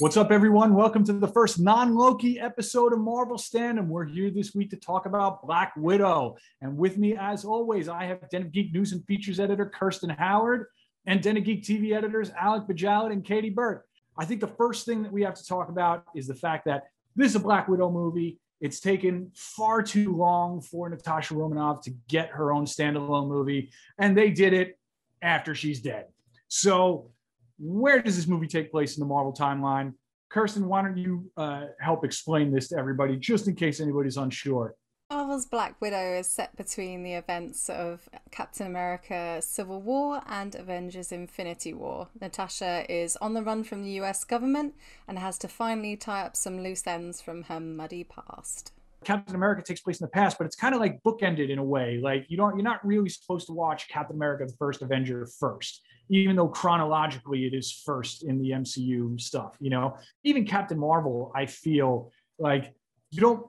What's up, everyone? Welcome to the first non Loki episode of Marvel Stand, and we're here this week to talk about Black Widow. And with me, as always, I have Den of Geek News and Features editor Kirsten Howard and Den of Geek TV editors Alec Bojalad and Kayti Burt. I think the first thing that we have to talk about is the fact that this is a Black Widow movie. It's taken far too long for Natasha Romanoff to get her own standalone movie, and they did it after she's dead. So, where does this movie take place in the Marvel timeline? Kirsten, why don't you uh, help explain this to everybody, just in case anybody's unsure? Marvel's Black Widow is set between the events of Captain America Civil War and Avengers Infinity War. Natasha is on the run from the US government and has to finally tie up some loose ends from her muddy past. Captain America takes place in the past, but it's kind of like bookended in a way. Like you don't, you're not really supposed to watch Captain America: The First Avenger first, even though chronologically it is first in the MCU stuff. You know, even Captain Marvel, I feel like you don't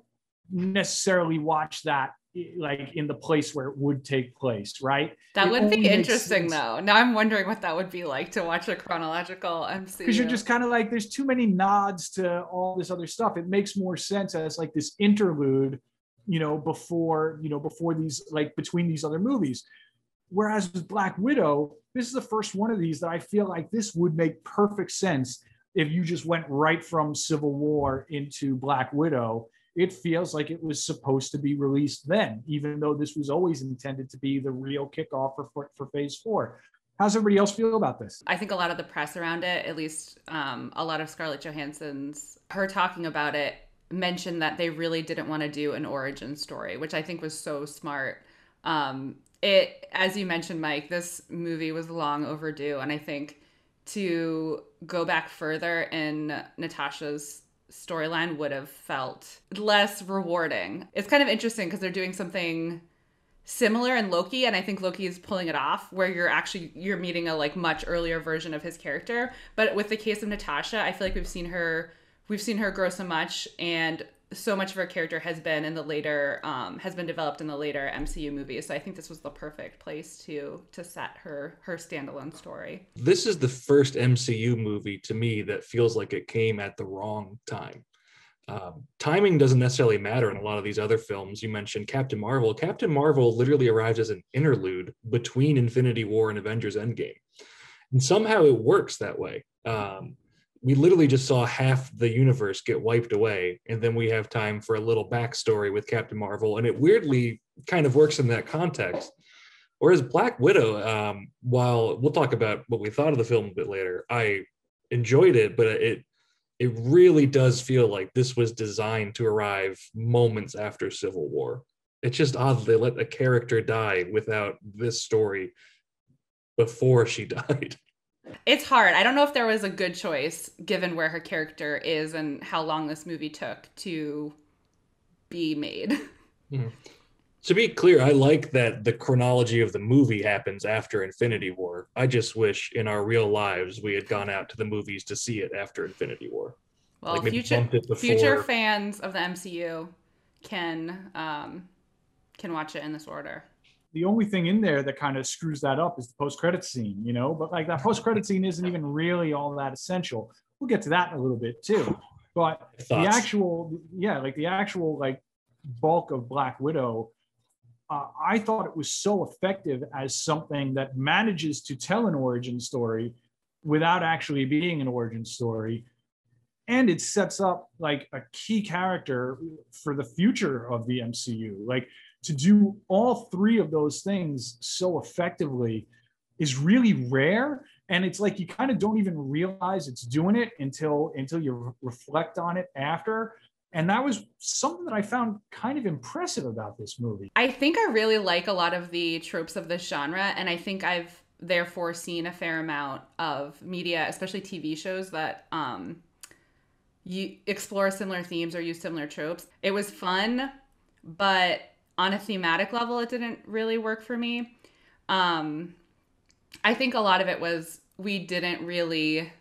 necessarily watch that like in the place where it would take place, right? That It would be interesting sense- though. Now I'm wondering what that would be like to watch a chronological MCU. because you're just kind of like there's too many nods to all this other stuff it makes more sense as like this interlude you know before you know before these like between these other movies whereas with black widow this is the first one of these that i feel like this would make perfect sense if you just went right from civil war into black widow it feels like it was supposed to be released then even though this was always intended to be the real kickoff for, for, for phase four how's everybody else feel about this I think a lot of the press around it, at least um, a lot of Scarlett Johansson's, her talking about it, mentioned that they really didn't want to do an origin story, which I think was so smart. Um, it, as you mentioned, Mike, this movie was long overdue, and I think to go back further in Natasha's storyline would have felt less rewarding. It's kind of interesting because they're doing something similar in Loki and I think Loki is pulling it off where you're actually you're meeting a like much earlier version of his character but with the case of Natasha I feel like we've seen her we've seen her grow so much and so much of her character has been in the later um, has been developed in the later MCU movies so I think this was the perfect place to to set her her standalone story this is the first MCU movie to me that feels like it came at the wrong time. Um, timing doesn't necessarily matter in a lot of these other films. You mentioned Captain Marvel. Captain Marvel literally arrives as an interlude between Infinity War and Avengers Endgame. And somehow it works that way. Um, we literally just saw half the universe get wiped away, and then we have time for a little backstory with Captain Marvel. And it weirdly kind of works in that context. Whereas Black Widow, um, while we'll talk about what we thought of the film a bit later, I enjoyed it, but it it really does feel like this was designed to arrive moments after Civil War. It's just odd they let a character die without this story before she died. It's hard I don't know if there was a good choice given where her character is and how long this movie took to be made To be clear, I like that the chronology of the movie happens after Infinity War. I just wish in our real lives we had gone out to the movies to see it after Infinity War. Well, Like future bumped it before- future fans of the MCU can um, can watch it in this order. The only thing in there that kind of screws that up is the post credit scene, you know. But like that post credit scene isn't even really all that essential. We'll get to that in a little bit too. But the actual, yeah, like the actual like bulk of Black Widow, uh, I thought it was so effective as something that manages to tell an origin story without actually being an origin story. And it sets up like a key character for the future of the MCU. Like to do all three of those things so effectively is really rare. And it's like you kind of don't even realize it's doing it until until you re- reflect on it after. And that was something that i found kind of impressive about this movie. I think I really like a lot of the tropes of this genre, and I think I've therefore seen a fair amount of media, especially TV shows that um, you explore similar themes or use similar tropes. It was fun, but on a thematic level, it didn't really work for me. Um, I think a lot of it was we didn't really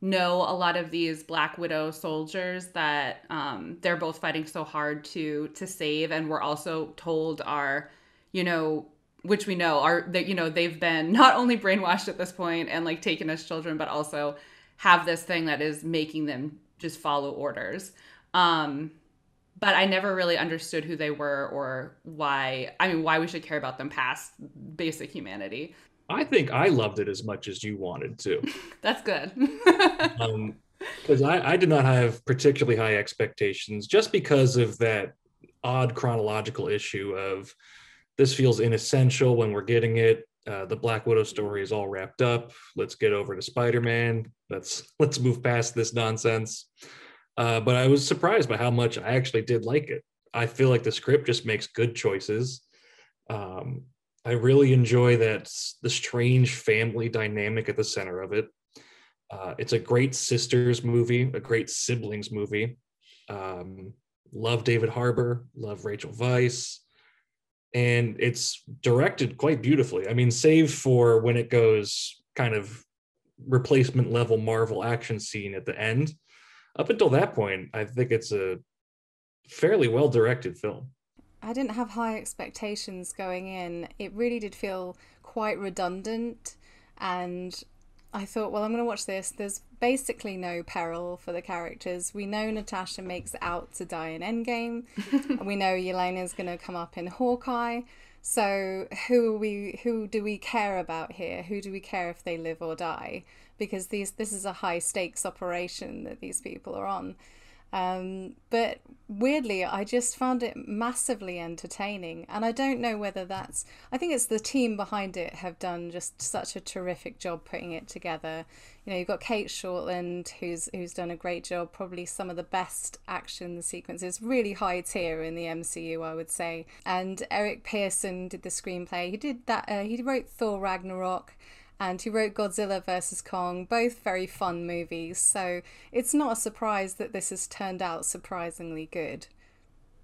know a lot of these Black Widow soldiers that um, they're both fighting so hard to to save, and we're also told are, you know, which we know are that you know they've been not only brainwashed at this point and like taken as children, but also have this thing that is making them just follow orders. Um, but I never really understood who they were or why. I mean, why we should care about them past basic humanity. I think I loved it as much as you wanted to. That's good. um, because I, I did not have particularly high expectations just because of that odd chronological issue of this feels inessential when we're getting it. Uh, the Black Widow story is all wrapped up. Let's get over to Spider-Man. Let's let's move past this nonsense. Uh, but I was surprised by how much I actually did like it. I feel like the script just makes good choices. Um, I really enjoy that the strange family dynamic at the center of it. Uh, it's a great sisters movie, a great siblings movie. Um, love David Harbour, love Rachel Weisz, and it's directed quite beautifully. I mean, save for when it goes kind of replacement level Marvel action scene at the end up until that point, I think it's a fairly well directed film. I didn't have high expectations going in. It really did feel quite redundant. And I thought, well, I'm going to watch this. There's basically no peril for the characters. We know Natasha makes it out to die in Endgame. we know Yelena's going to come up in Hawkeye. So who are we? Who do we care about here? Who do we care if they live or die? Because these this is a high stakes operation that these people are on. Um, but weirdly, I just found it massively entertaining, and I don't know whether that's. I think it's the team behind it have done just such a terrific job putting it together. You know, you've got Cate Shortland, who's who's done a great job. Probably some of the best action sequences, really high tier in the MCU, I would say. And Eric Pearson did the screenplay. He did that. Uh, he wrote Thor Ragnarok and he wrote Godzilla vs. Kong, both very fun movies. So it's not a surprise that this has turned out surprisingly good.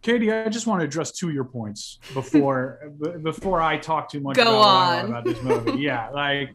Kayti, I just want to address two of your points before before I talk too much Go about, about this movie. yeah, like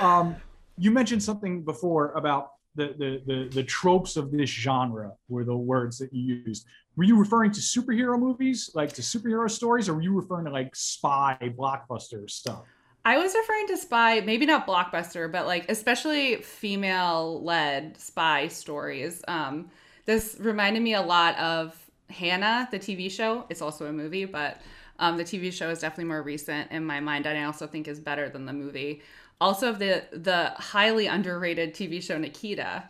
um, you mentioned something before about the, the the the tropes of this genre were the words that you used. Were you referring to superhero movies, like to superhero stories, or were you referring to like spy blockbuster stuff? I was referring to spy, maybe not blockbuster, but like especially female led spy stories. Um, this reminded me a lot of Hannah, the TV show. It's also a movie, but um, the TV show is definitely more recent in my mind, and I also think is better than the movie. Also, of the the highly underrated TV show Nikita.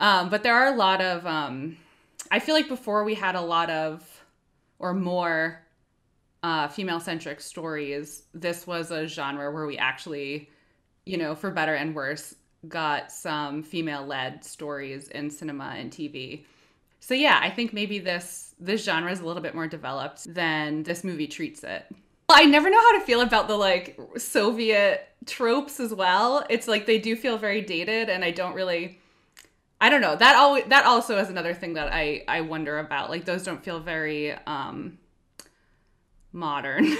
Um, but there are a lot of. Um, I feel like before we had a lot of, or more uh, female centric stories, this was a genre where we actually, you know, for better and worse, got some female led stories in cinema and TV. So yeah, I think maybe this this genre is a little bit more developed than this movie treats it. I never know how to feel about the like Soviet tropes as well. It's like they do feel very dated and I don't really I don't know. That always that also is another thing that I I wonder about. Like those don't feel very um modern.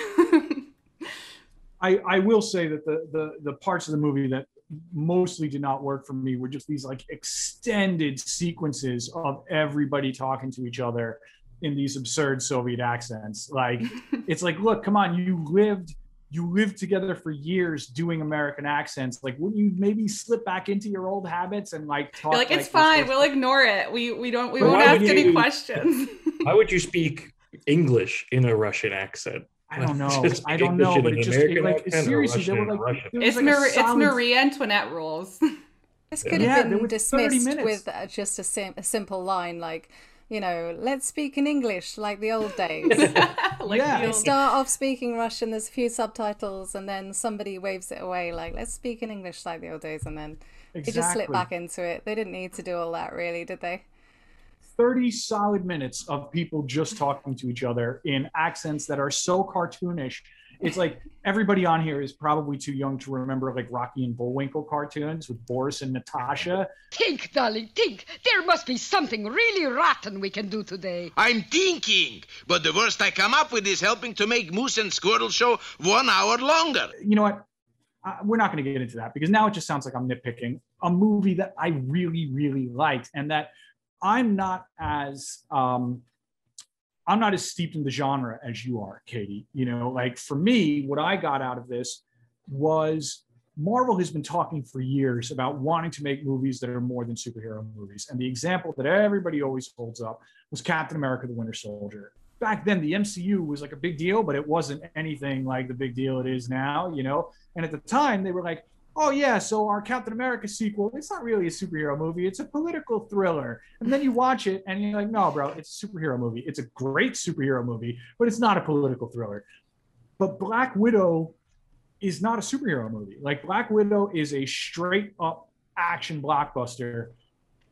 I, I will say that the, the the parts of the movie that mostly did not work for me were just these like extended sequences of everybody talking to each other in these absurd Soviet accents. Like it's like, look, come on, you lived you lived together for years doing American accents. Like, wouldn't you maybe slip back into your old habits and like talk? You're like, it's fine. We'll ignore it. We we don't we but won't ask any questions. why would you speak English in a Russian accent. I don't know. I don't know, but it just it, like seriously, they were like, it's, like Marie, solid... it's Marie Antoinette rules. This could yeah. have been dismissed with uh, just a, sim- a simple line like, you know, let's speak in English like the old days. like yeah. They start off speaking Russian, there's a few subtitles, and then somebody waves it away like, let's speak in English like the old days, and then exactly. it just slipped back into it. They didn't need to do all that, really, did they? 30 solid minutes of people just talking to each other in accents that are so cartoonish. It's like everybody on here is probably too young to remember like Rocky and Bullwinkle cartoons with Boris and Natasha. Think, darling, think. There must be something really rotten we can do today. I'm thinking, but the worst I come up with is helping to make Moose and Squirrel show one hour longer. You know what? Uh, we're not going to get into that because now it just sounds like I'm nitpicking a movie that I really, really liked and that I'm not as um, I'm not as steeped in the genre as you are, Kayti. You know, like for me, what I got out of this was Marvel has been talking for years about wanting to make movies that are more than superhero movies. And the example that everybody always holds up was Captain America the Winter Soldier. Back then, the MCU was like a big deal, but it wasn't anything like the big deal it is now, you know? And at the time, they were like, oh yeah, so our Captain America sequel, it's not really a superhero movie, it's a political thriller. And then you watch it and you're like, no, bro, it's a superhero movie. It's a great superhero movie, but it's not a political thriller. But Black Widow is not a superhero movie. Like Black Widow is a straight up action blockbuster,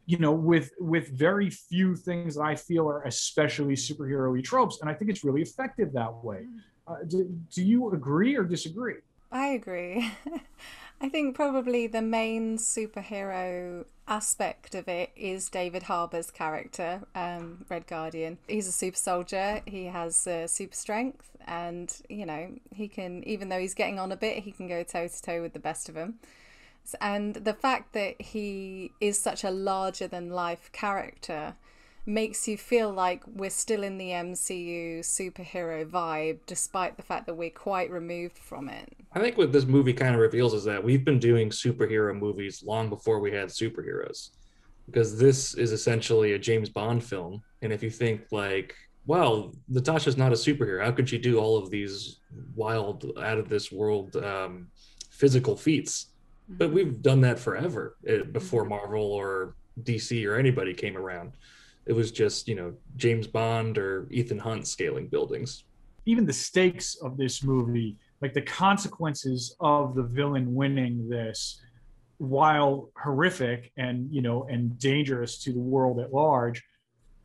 you know, with with very few things that I feel are especially superhero-y tropes. And I think it's really effective that way. Uh, do, do you agree or disagree? I agree. I think probably the main superhero aspect of it is David Harbour's character, um, Red Guardian. He's a super soldier. He has uh, super strength, and you know he can, even though he's getting on a bit, he can go toe to toe with the best of them. And the fact that he is such a larger than life character makes you feel like we're still in the MCU superhero vibe, despite the fact that we're quite removed from it. I think what this movie kind of reveals is that we've been doing superhero movies long before we had superheroes. Because this is essentially a James Bond film. And if you think, like, well, Natasha's not a superhero, how could she do all of these wild, out of this world um, physical feats? But Mm-hmm. we've done that forever eh, before Marvel or DC or anybody came around. It was just, you know, James Bond or Ethan Hunt scaling buildings. Even the stakes of this movie, like the consequences of the villain winning this, while horrific and you know and dangerous to the world at large,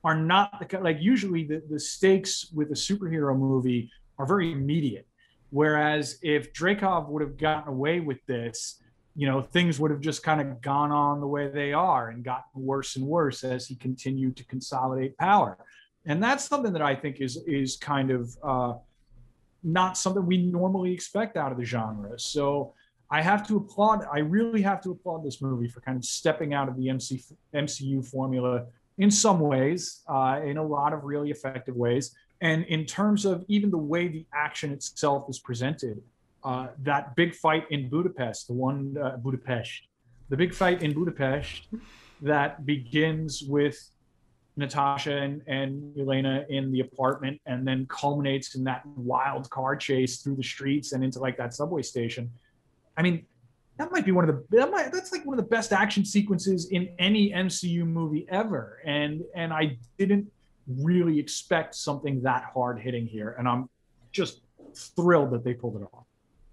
are not like usually the, the stakes with a superhero movie are very immediate. Whereas if Dreykov would have gotten away with this, you know, things would have just kind of gone on the way they are and gotten worse and worse as he continued to consolidate power. And that's something that I think is is kind of uh, not something we normally expect out of the genre. So I have to applaud. I really have to applaud this movie for kind of stepping out of the MC, MCU formula in some ways, uh, in a lot of really effective ways, and in terms of even the way the action itself is presented. Uh, that big fight in Budapest, the one uh, Budapest, the big fight in Budapest that begins with Natasha and, and Yelena in the apartment and then culminates in that wild car chase through the streets and into like that subway station. I mean, that might be one of the that might, that's like one of the best action sequences in any MCU movie ever. And and I didn't really expect something that hard hitting here. And I'm just thrilled that they pulled it off.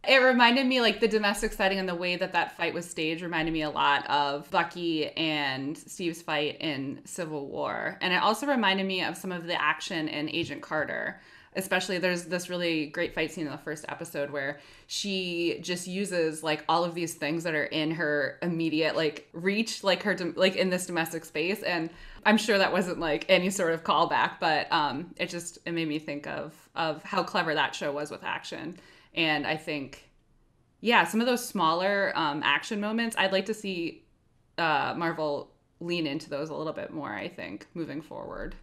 It reminded me, like the domestic setting and the way that that fight was staged, reminded me a lot of Bucky and Steve's fight in Civil War, and it also reminded me of some of the action in Agent Carter. Especially, there's this really great fight scene in the first episode where she just uses like all of these things that are in her immediate like reach, like her like in this domestic space, and I'm sure that wasn't like any sort of callback, but um, it just it made me think of of how clever that show was with action and I think, yeah, some of those smaller um, action moments, I'd like to see uh, Marvel lean into those a little bit more. I think moving forward.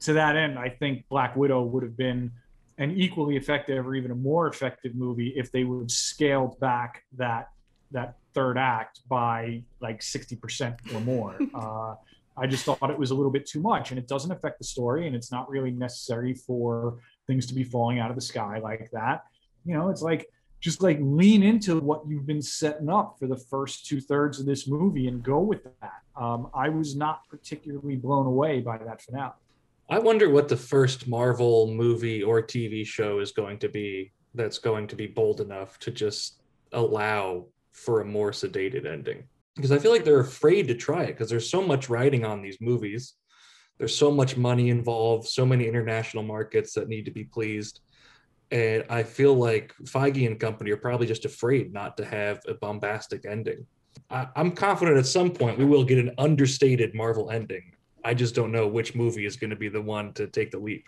To that end, I think Black Widow would have been an equally effective or even a more effective movie if they would have scaled back that that third act by like 60% or more. uh, I just thought it was a little bit too much and it doesn't affect the story and it's not really necessary for things to be falling out of the sky like that. You know, it's like just like lean into what you've been setting up for the first two thirds of this movie and go with that. Um, I was not particularly blown away by that finale. I wonder what the first Marvel movie or TV show is going to be that's going to be bold enough to just allow for a more sedated ending. Because I feel like they're afraid to try it because there's so much writing on these movies. There's so much money involved, so many international markets that need to be pleased. And I feel like Feige and company are probably just afraid not to have a bombastic ending. I, I'm confident at some point we will get an understated Marvel ending. I just don't know which movie is going to be the one to take the leap.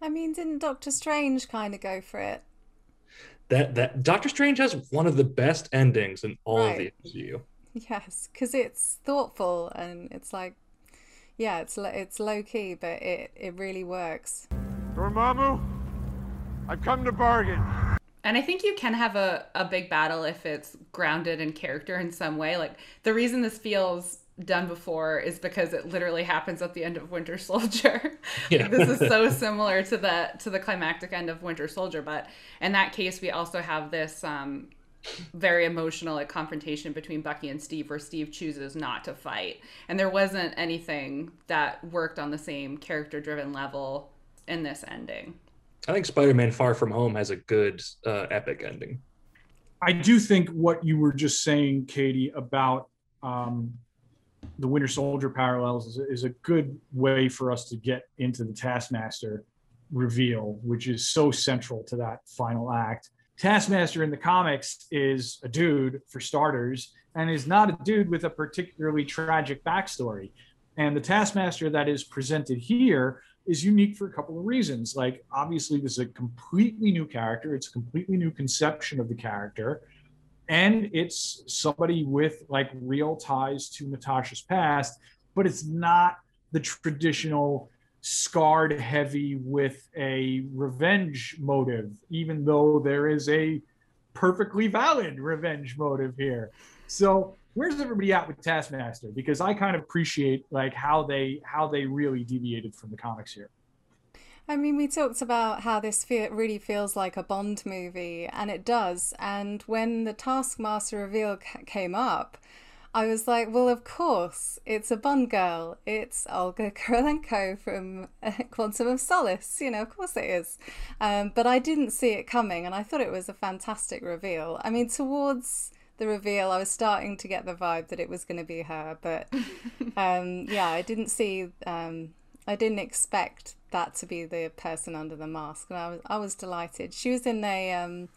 I mean, didn't Doctor Strange kind of go for it? That that Doctor Strange has one of the best endings in all Right. of the MCU. Yes, because it's thoughtful and it's like, yeah, it's it's low key, but it it really works. Dormammu, I've come to bargain. And I think you can have a, a big battle if it's grounded in character in some way. Like the reason this feels done before is because it literally happens at the end of Winter Soldier. Yeah. this is so similar to the to the climactic end of Winter Soldier, but in that case we also have this um very emotional like confrontation between Bucky and Steve where Steve chooses not to fight. And there wasn't anything that worked on the same character driven level in this ending. I think Spider-Man: Far From Home has a good uh, epic ending. I do think what you were just saying, Kayti, about um, the Winter Soldier parallels is, is a good way for us to get into the Taskmaster reveal, which is so central to that final act. Taskmaster in the comics is a dude, for starters, and is not a dude with a particularly tragic backstory. And the Taskmaster that is presented here is unique for a couple of reasons. Like, obviously, this is a completely new character, it's a completely new conception of the character. And it's somebody with like real ties to Natasha's past, but it's not the traditional scarred heavy with a revenge motive, even though there is a perfectly valid revenge motive here. So where's everybody at with Taskmaster? Because I kind of appreciate like how they how they really deviated from the comics here. I mean, we talked about how this feel, really feels like a Bond movie, and it does. And when the Taskmaster reveal c- came up, I was like, well, of course, it's a Bond girl. It's Olga Kurylenko from uh, Quantum of Solace. You know, of course it is. Um, but I didn't see it coming, and I thought it was a fantastic reveal. I mean, towards the reveal, I was starting to get the vibe that it was going to be her, but um, yeah, I didn't see. Um, I didn't expect that to be the person under the mask, and I was I was delighted. She was in a um,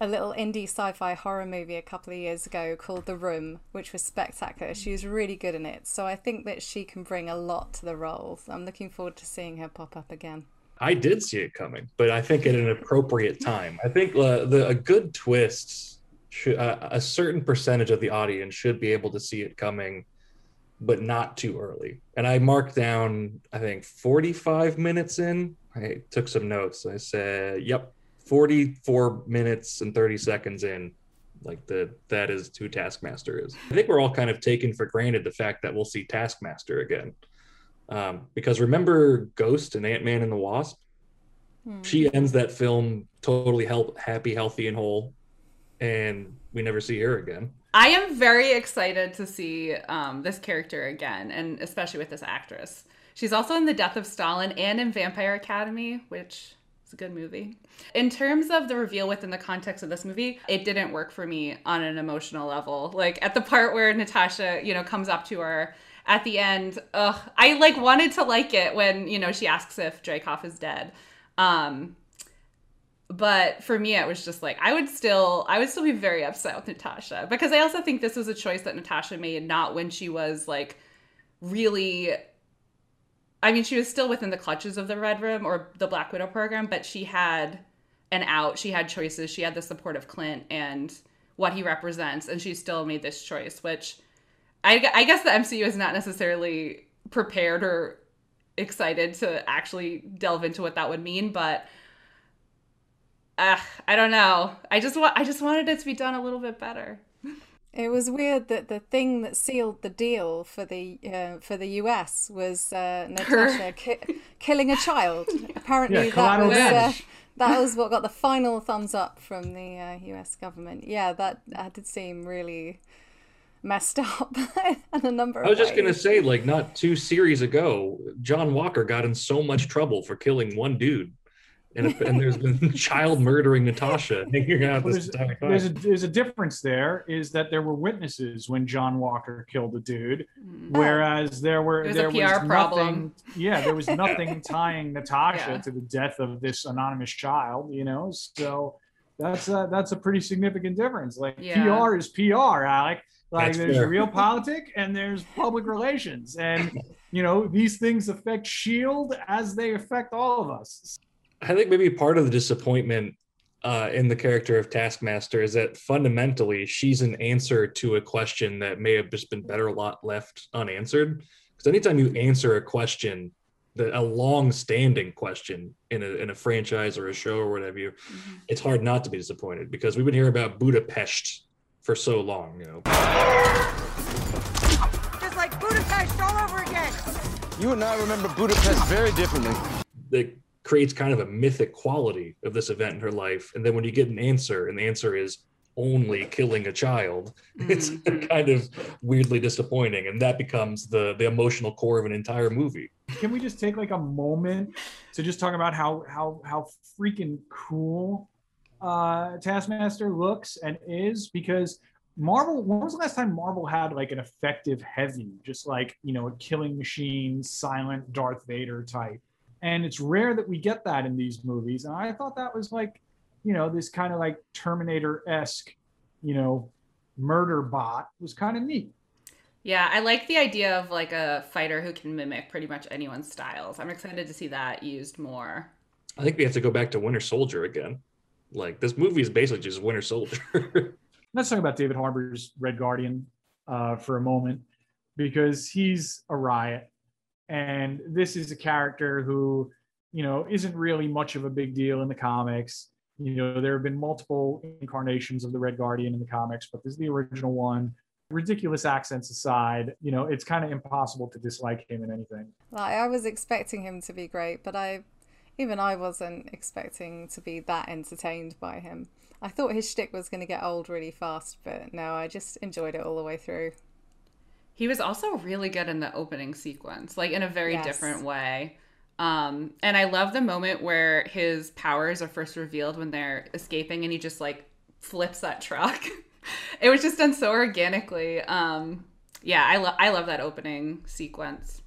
a little indie sci-fi horror movie a couple of years ago called The Room, which was spectacular. She was really good in it, so I think that she can bring a lot to the role. I'm looking forward to seeing her pop up again. I did see it coming, but I think at an appropriate time. I think uh, the a good twist, should, uh, a certain percentage of the audience should be able to see it coming, but not too early. And I marked down, I think, 45 minutes in. I took some notes. I said, "Yep, 44 minutes and 30 seconds in." Like the that is who Taskmaster is. I think we're all kind of taking for granted the fact that we'll see Taskmaster again. Um, because remember Ghost and Ant Man and the Wasp? She ends that film totally help, happy, healthy, and whole, and we never see her again. I am very excited to see um, this character again, and especially with this actress. She's also in The Death of Stalin and in Vampire Academy, which is a good movie. In terms of the reveal within the context of this movie, it didn't work for me on an emotional level. Like at the part where Natasha, you know, comes up to her at the end, ugh, I like wanted to like it when, you know, she asks if Dreykov is dead. Um, but for me it was just like i would still i would still be very upset with natasha because i also think this was a choice that natasha made not when she was like really i mean she was still within the clutches of the red room or the black widow program but she had an out she had choices she had the support of clint and what he represents and she still made this choice which i, I guess the mcu is not necessarily prepared or excited to actually delve into what that would mean but uh, I don't know. I just want I just wanted it to be done a little bit better. It was weird that the thing that sealed the deal for the uh, for the US was uh, Natasha ki- killing a child. Apparently, Yeah, that was uh, that was what got the final thumbs up from the uh, US government. Yeah, that, that did seem really messed up in a number of I was just gonna say, like, not two series ago, John Walker got in so much trouble for killing one dude, and and there's been child murdering Natasha hanging out Well, this there's, entire time. there's a there's a difference there is that there were witnesses when John Walker killed a dude, mm. oh. whereas there were It was a there PR was problem. nothing. Yeah, there was nothing tying Natasha Yeah. to the death of this anonymous child. You know, so that's a, that's a pretty significant difference. Like Yeah. PR is PR, Alec. Like That's there's fair. real politic and there's public relations, and you know these things affect Shield as they affect all of us. I think maybe part of the disappointment uh, in the character of Taskmaster is that fundamentally she's an answer to a question that may have just been better lot left unanswered. Because anytime you answer a question, the, a long-standing question in a in a franchise or a show or whatever you, Mm-hmm. it's hard not to be disappointed because we've been hearing about Budapest for so long. You know, Just like Budapest all over again. You and I remember Budapest very differently. that creates kind of a mythic quality of this event in her life, and then when you get an answer, and the answer is only killing a child, it's Mhm. kind of weirdly disappointing, and that becomes the the emotional core of an entire movie. Can we just take like a moment to just talk about how how how freaking cool uh Taskmaster looks and is because Marvel when was the last time Marvel had like an effective heavy just like you know a killing machine silent Darth Vader type and it's rare that we get that in these movies and I thought that was like you know this kind of like Terminator-esque you know murder bot was kind of neat Yeah, I like the idea of like a fighter who can mimic pretty much anyone's styles. I'm excited to see that used more. I think we have to go back to Winter Soldier again. Like this movie is basically just Winter Soldier. let's talk about David Harbour's Red Guardian uh, for a moment because he's a riot, and this is a character who, you know, isn't really much of a big deal in the comics. You know, there have been multiple incarnations of the Red Guardian in the comics, but this is the original one. Ridiculous accents aside, you know, it's kind of impossible to dislike him in anything. Like I was expecting him to be great, but I even I wasn't expecting to be that entertained by him. I thought his shtick was going to get old really fast, but no, I just enjoyed it all the way through. He was also really good in the opening sequence, like in a very Yes. different way. Um, and I love the moment where his powers are first revealed when they're escaping and he just like flips that truck. it was just done so organically. Um, yeah, I, lo- I love that opening sequence.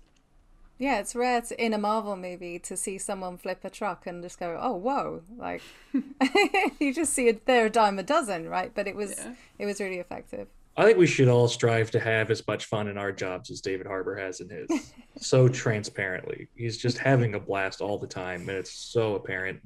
Yeah, it's rare to, in a Marvel movie to see someone flip a truck and just go, "Oh, whoa!" Like you just see it, they're a dime a dozen, right? But it was Yeah. it was really effective. I think we should all strive to have as much fun in our jobs as David Harbour has in his. so transparently, he's just having a blast all the time, and it's so apparent.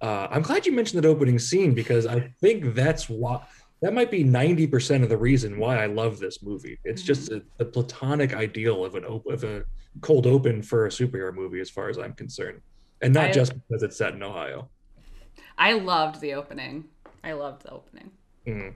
Uh, I'm glad you mentioned that opening scene because I think that's why that might be 90% of the reason why I love this movie. It's just a, the platonic ideal of an op- of a cold open for a superhero movie, as far as I'm concerned, and not I- just because it's set in Ohio. I loved the opening. I loved the opening. Mm.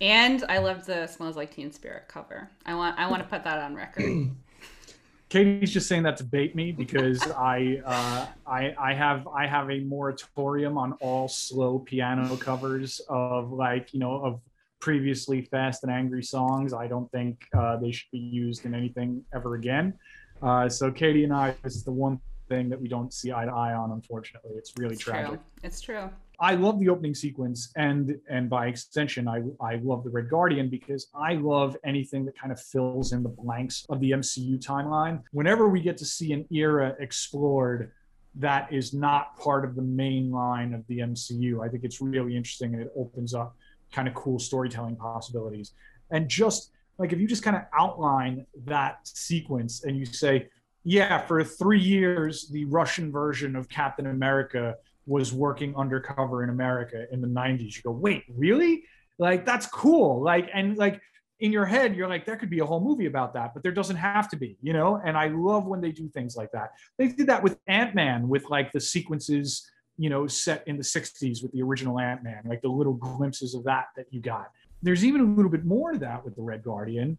And I loved the "Smells Like Teen Spirit" cover. I want I want to put that on record. Kayti's just saying that to bait me because I, uh, I I have I have a moratorium on all slow piano covers of like you know of previously fast and angry songs. I don't think uh, they should be used in anything ever again. Uh, so Kayti and I, this is the one thing that we don't see eye to eye on. Unfortunately, it's really It's tragic. true. It's true. I love the opening sequence, and and by extension, I I love the Red Guardian because I love anything that kind of fills in the blanks of the MCU timeline. Whenever we get to see an era explored that is not part of the main line of the MCU, I think it's really interesting and it opens up kind of cool storytelling possibilities. And just like if you just kind of outline that sequence and you say, yeah, for three years, the Russian version of Captain America was working undercover in America in the 90s. You go, wait, really? Like, that's cool. Like, and like in your head, you're like, there could be a whole movie about that, but there doesn't have to be, you know? And I love when they do things like that. They did that with Ant Man, with like the sequences, you know, set in the 60s with the original Ant Man, like the little glimpses of that that you got. There's even a little bit more to that with the Red Guardian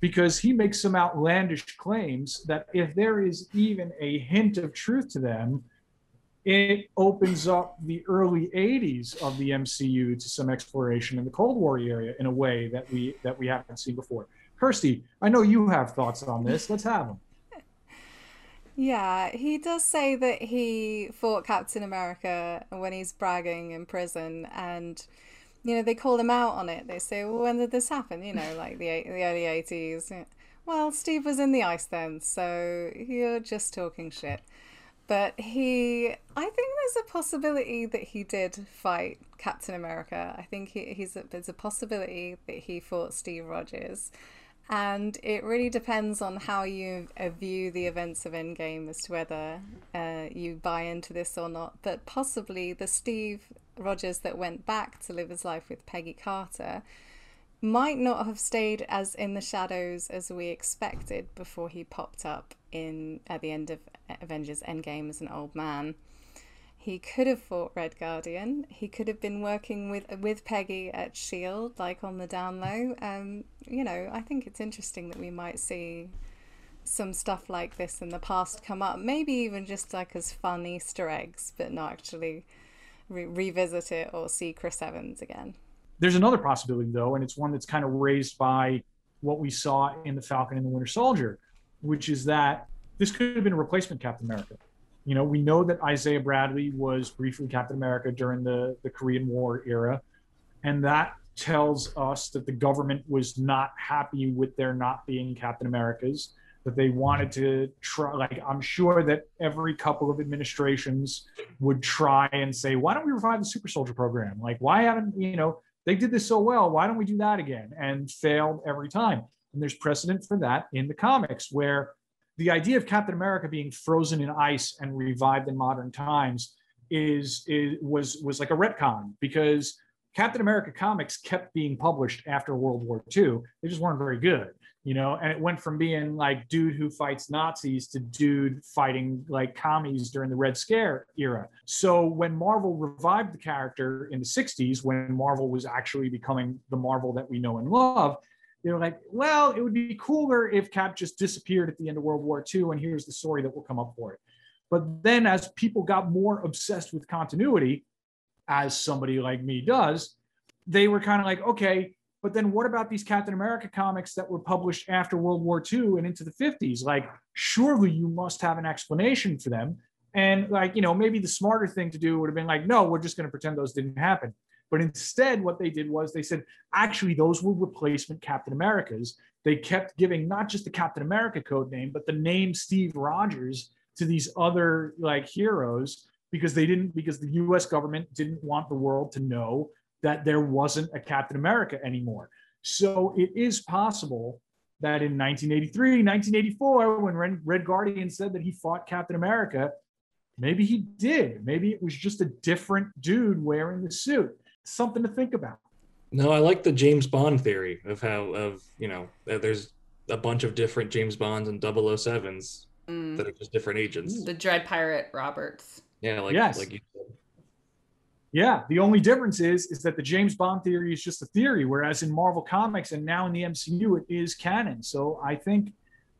because he makes some outlandish claims that if there is even a hint of truth to them, it opens up the early 80s of the MCU to some exploration in the Cold War area in a way that we that we haven't seen before. Kirsty, I know you have thoughts on this. Let's have them. Yeah, he does say that he fought Captain America when he's bragging in prison, and you know they call him out on it. They say, "Well, when did this happen?" You know, like the the early eighties. Well, Steve was in the ice then, so you're just talking shit. But he, I think there's a possibility that he did fight Captain America. I think he, he's a, there's a possibility that he fought Steve Rogers. And it really depends on how you uh, view the events of Endgame as to whether uh, you buy into this or not. But possibly the Steve Rogers that went back to live his life with Peggy Carter might not have stayed as in the shadows as we expected before he popped up in at the end of Avengers Endgame as an old man. He could have fought Red Guardian. He could have been working with with Peggy at Shield, like on the down low. Um, you know, I think it's interesting that we might see some stuff like this in the past come up. Maybe even just like as fun Easter eggs, but not actually re- revisit it or see Chris Evans again. There's another possibility though, and it's one that's kind of raised by what we saw in the Falcon and the Winter Soldier, which is that this could have been a replacement Captain America. You know, we know that Isaiah Bradley was briefly Captain America during the, the Korean War era, and that tells us that the government was not happy with there not being Captain Americas, that they wanted to try. Like, I'm sure that every couple of administrations would try and say, why don't we revive the Super Soldier program? Like, why haven't, you know, they did this so well. Why don't we do that again? And failed every time. And there's precedent for that in the comics where the idea of Captain America being frozen in ice and revived in modern times is, is was was like a retcon because Captain America comics kept being published after World War II. They just weren't very good, you know. And it went from being like dude who fights Nazis to dude fighting like commies during the Red Scare era. So when Marvel revived the character in the '60s, when Marvel was actually becoming the Marvel that we know and love, they were like, well, it would be cooler if Cap just disappeared at the end of World War II, and here's the story that will come up for it. But then, as people got more obsessed with continuity, as somebody like me does, they were kind of like, okay, but then what about these Captain America comics that were published after World War II and into the 50s? Like, surely you must have an explanation for them. And, like, you know, maybe the smarter thing to do would have been like, no, we're just going to pretend those didn't happen. But instead, what they did was they said, actually, those were replacement Captain Americas. They kept giving not just the Captain America code name, but the name Steve Rogers to these other like heroes because they didn't, because the US government didn't want the world to know that there wasn't a Captain America anymore. So it is possible that in 1983, 1984, when Red, Guardian said that he fought Captain America, maybe he did. Maybe it was just a different dude wearing the suit something to think about. No, I like the James Bond theory of how of you know there's a bunch of different James Bonds and 007s mm. that are just different agents. The Dread Pirate Roberts. Yeah, like yes. like you said. Yeah, the only difference is is that the James Bond theory is just a theory, whereas in Marvel Comics and now in the MCU it is canon. So I think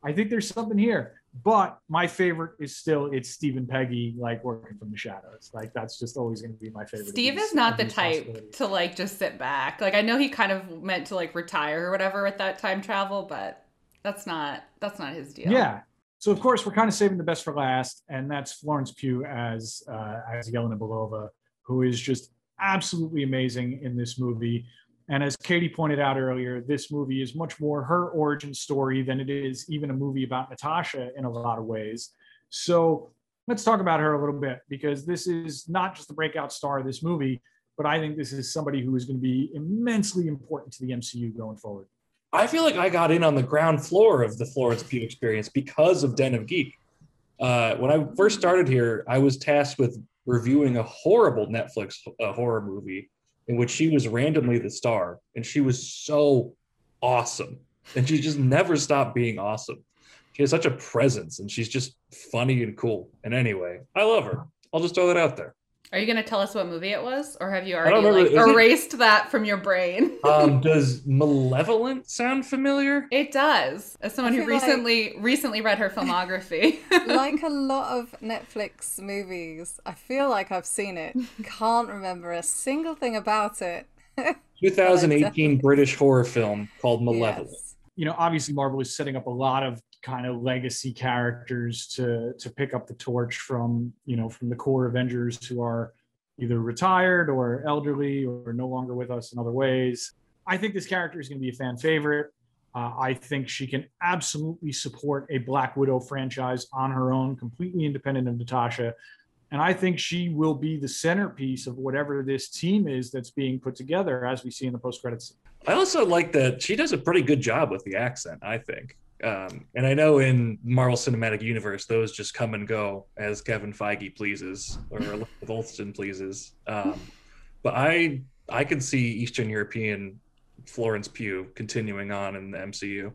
I think there's something here. But my favorite is still it's Stephen Peggy like working from the shadows. Like that's just always going to be my favorite. Steve is not the type to like just sit back. Like I know he kind of meant to like retire or whatever with that time travel, but that's not that's not his deal. Yeah. So of course we're kind of saving the best for last, and that's Florence Pugh as uh, as Yelena Belova, who is just absolutely amazing in this movie. And as Kayti pointed out earlier, this movie is much more her origin story than it is even a movie about Natasha in a lot of ways. So let's talk about her a little bit because this is not just the breakout star of this movie, but I think this is somebody who is going to be immensely important to the MCU going forward. I feel like I got in on the ground floor of the Florence Pugh experience because of Den of Geek. Uh, when I first started here, I was tasked with reviewing a horrible Netflix uh, horror movie in which she was randomly the star and she was so awesome. And she just never stopped being awesome. She has such a presence and she's just funny and cool. And anyway i love her. I'll just throw that out there are you going to tell us what movie it was or have you already like, erased it... that from your brain? Um, does malevolent sound familiar? It does as someone who recently like, recently read her filmography. Like a lot of netflix movies i feel like i've seen it. Can't remember a single thing about it. 2018 british horror film called malevolent. Yes. you know obviously marvel is setting up a lot of kind of legacy characters to to pick up the torch from you know from the core Avengers who are either retired or elderly or no longer with us in other ways. I think this character is going to be a fan favorite. Uh, I think she can absolutely support a Black Widow franchise on her own, completely independent of Natasha. And I think she will be the centerpiece of whatever this team is that's being put together, as we see in the post credits. I also like that she does a pretty good job with the accent, I think. Um, and I know in Marvel Cinematic Universe, those just come and go as Kevin Feige pleases or Elizabeth pleases. Um, but I I can see Eastern European Florence Pugh continuing on in the MCU.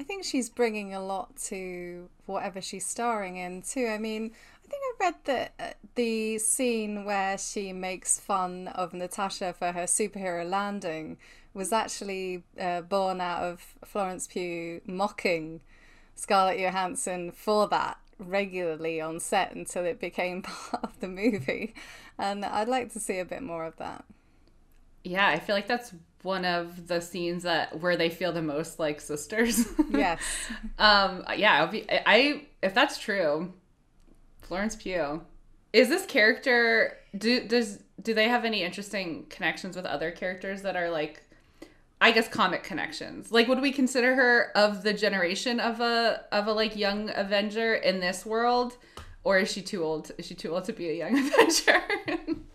I think she's bringing a lot to whatever she's starring in too. I mean, I think I read that uh, the scene where she makes fun of Natasha for her superhero landing was actually uh, born out of Florence Pugh mocking Scarlett Johansson for that regularly on set until it became part of the movie. And I'd like to see a bit more of that. Yeah, I feel like that's one of the scenes that where they feel the most like sisters. Yes. um yeah, be I if that's true, Florence Pugh. Is this character do does do they have any interesting connections with other characters that are like I guess comic connections. Like would we consider her of the generation of a of a like young Avenger in this world? Or is she too old? Is she too old to be a young Avenger?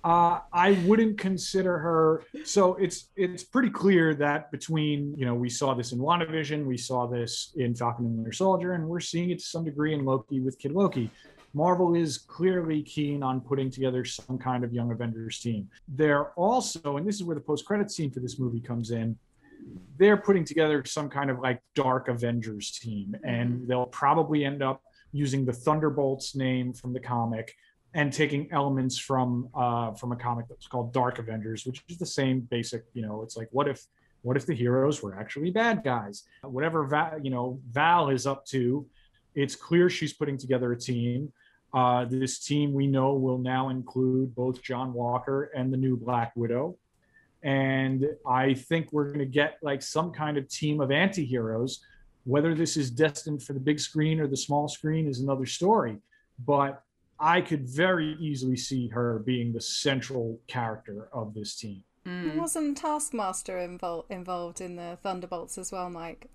Uh, I wouldn't consider her. So it's it's pretty clear that between you know we saw this in WandaVision, we saw this in Falcon and Winter Soldier, and we're seeing it to some degree in Loki with Kid Loki. Marvel is clearly keen on putting together some kind of Young Avengers team. They're also, and this is where the post-credit scene for this movie comes in. They're putting together some kind of like Dark Avengers team, and they'll probably end up using the Thunderbolts name from the comic and taking elements from uh, from a comic that's called Dark Avengers, which is the same basic. You know, it's like what if what if the heroes were actually bad guys? Whatever Val, you know Val is up to, it's clear she's putting together a team. Uh, this team we know will now include both John Walker and the new Black Widow. And I think we're going to get like some kind of team of anti-heroes. Whether this is destined for the big screen or the small screen is another story. But I could very easily see her being the central character of this team. Mm. Wasn't Taskmaster invol- involved in the Thunderbolts as well, Mike?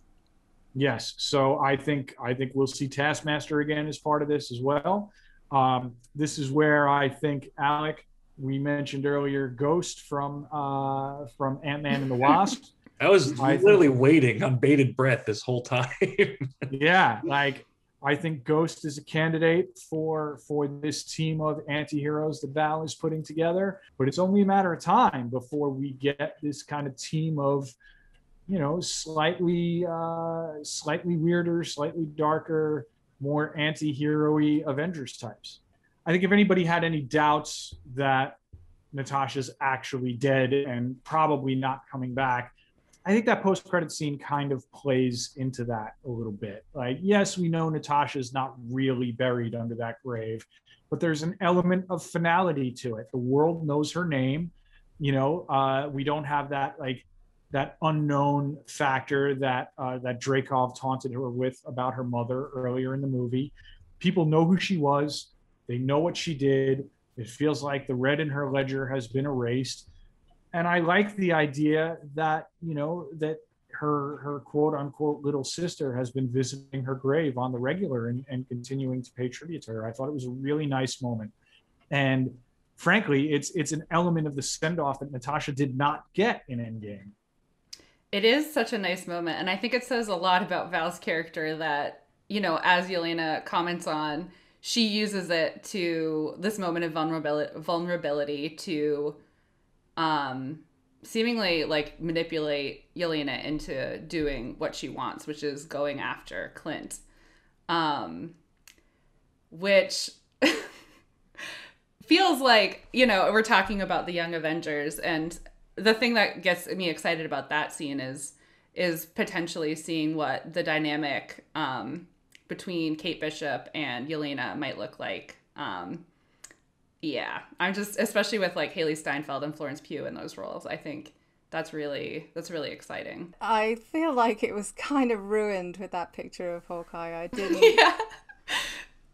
Yes. So I think I think we'll see Taskmaster again as part of this as well. Um, this is where I think Alec, we mentioned earlier, Ghost from uh, from Ant Man and the Wasp. I was I literally think- waiting on bated breath this whole time. yeah, like I think Ghost is a candidate for for this team of anti-heroes that Val is putting together, but it's only a matter of time before we get this kind of team of you know slightly uh slightly weirder, slightly darker, more anti-hero-y Avengers types. I think if anybody had any doubts that Natasha's actually dead and probably not coming back, I think that post credit scene kind of plays into that a little bit. Like, yes, we know Natasha's not really buried under that grave, but there's an element of finality to it. The world knows her name. You know, uh, we don't have that like that unknown factor that uh, that Dreykov taunted her with about her mother earlier in the movie. People know who she was. They know what she did. It feels like the red in her ledger has been erased and I like the idea that you know that her her quote unquote little sister has been visiting her grave on the regular and, and continuing to pay tribute to her. I thought it was a really nice moment, and frankly, it's it's an element of the send off that Natasha did not get in Endgame. It is such a nice moment, and I think it says a lot about Val's character that you know, as Yelena comments on, she uses it to this moment of vulnerability, vulnerability to um seemingly like manipulate Yelena into doing what she wants, which is going after Clint. Um which feels like, you know, we're talking about the Young Avengers and the thing that gets me excited about that scene is is potentially seeing what the dynamic um between Kate Bishop and Yelena might look like. Um yeah i'm just especially with like Hailee Steinfeld and florence pugh in those roles i think that's really that's really exciting I feel like it was kind of ruined with that picture of Hawkeye. I didn't. yeah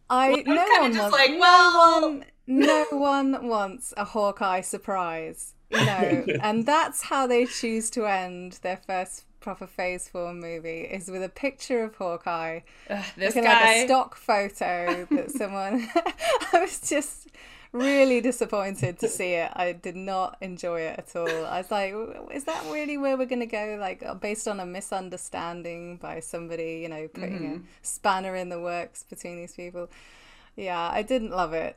I Well, no kinda one just wants. like, no well- one. No one wants a Hawkeye surprise. You know, and that's how they choose to end their first proper Phase Four movie is with a picture of Hawkeye, Ugh, this looking guy like a stock photo that someone. I was just really disappointed to see it. I did not enjoy it at all. I was like, is that really where we're going to go? Like, uh, based on a misunderstanding by somebody, you know, putting Mm-hmm. a spanner in the works between these people. Yeah, I didn't love it.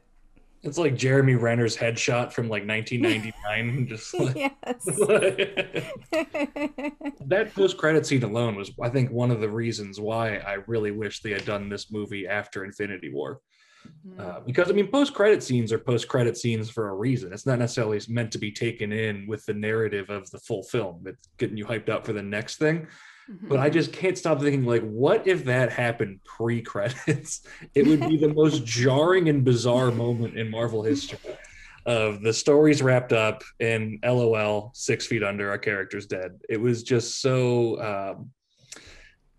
It's like Jeremy Renner's headshot from like 1999. just like, yes. that post credit scene alone was, I think, one of the reasons why I really wish they had done this movie after Infinity War. Uh, because I mean, post credit scenes are post credit scenes for a reason. It's not necessarily meant to be taken in with the narrative of the full film. It's getting you hyped up for the next thing. But I just can't stop thinking, like, what if that happened pre credits? It would be the most jarring and bizarre moment in Marvel history. Of the stories wrapped up and LOL, six feet under, our character's dead. It was just so. Um,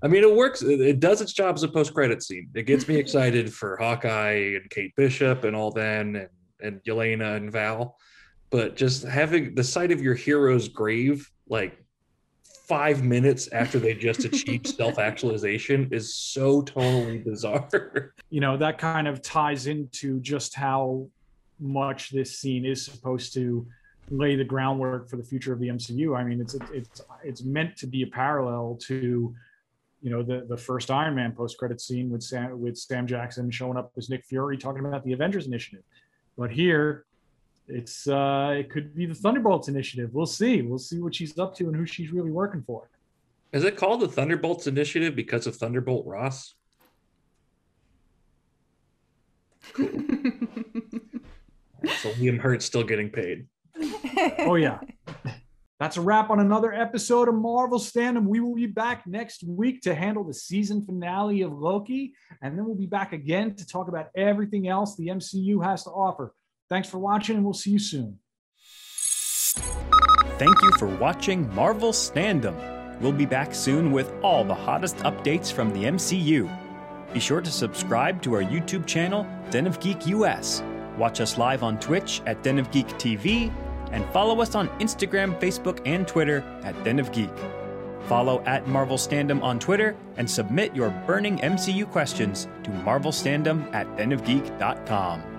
I mean, it works. It, it does its job as a post-credit scene. It gets me excited for Hawkeye and Kate Bishop and all then, and and Yelena and Val. But just having the sight of your hero's grave, like five minutes after they just achieved self-actualization, is so totally bizarre. you know that kind of ties into just how much this scene is supposed to lay the groundwork for the future of the MCU. I mean, it's it's it's meant to be a parallel to you know the the first Iron Man post credit scene with Sam with Sam Jackson showing up as Nick Fury talking about the Avengers initiative. But here it's uh it could be the Thunderbolts initiative. We'll see. We'll see what she's up to and who she's really working for. Is it called the Thunderbolts Initiative because of Thunderbolt Ross? Cool. so Liam Hurt's still getting paid. Oh yeah. That's a wrap on another episode of Marvel Stand. We will be back next week to handle the season finale of Loki. And then we'll be back again to talk about everything else the MCU has to offer. Thanks for watching, and we'll see you soon. Thank you for watching Marvel Standom. We'll be back soon with all the hottest updates from the MCU. Be sure to subscribe to our YouTube channel, Den of Geek US. Watch us live on Twitch at Den of Geek TV and follow us on Instagram, Facebook, and Twitter at Den of Geek. Follow at Marvel Standom on Twitter and submit your burning MCU questions to marvelstandom at denofgeek.com.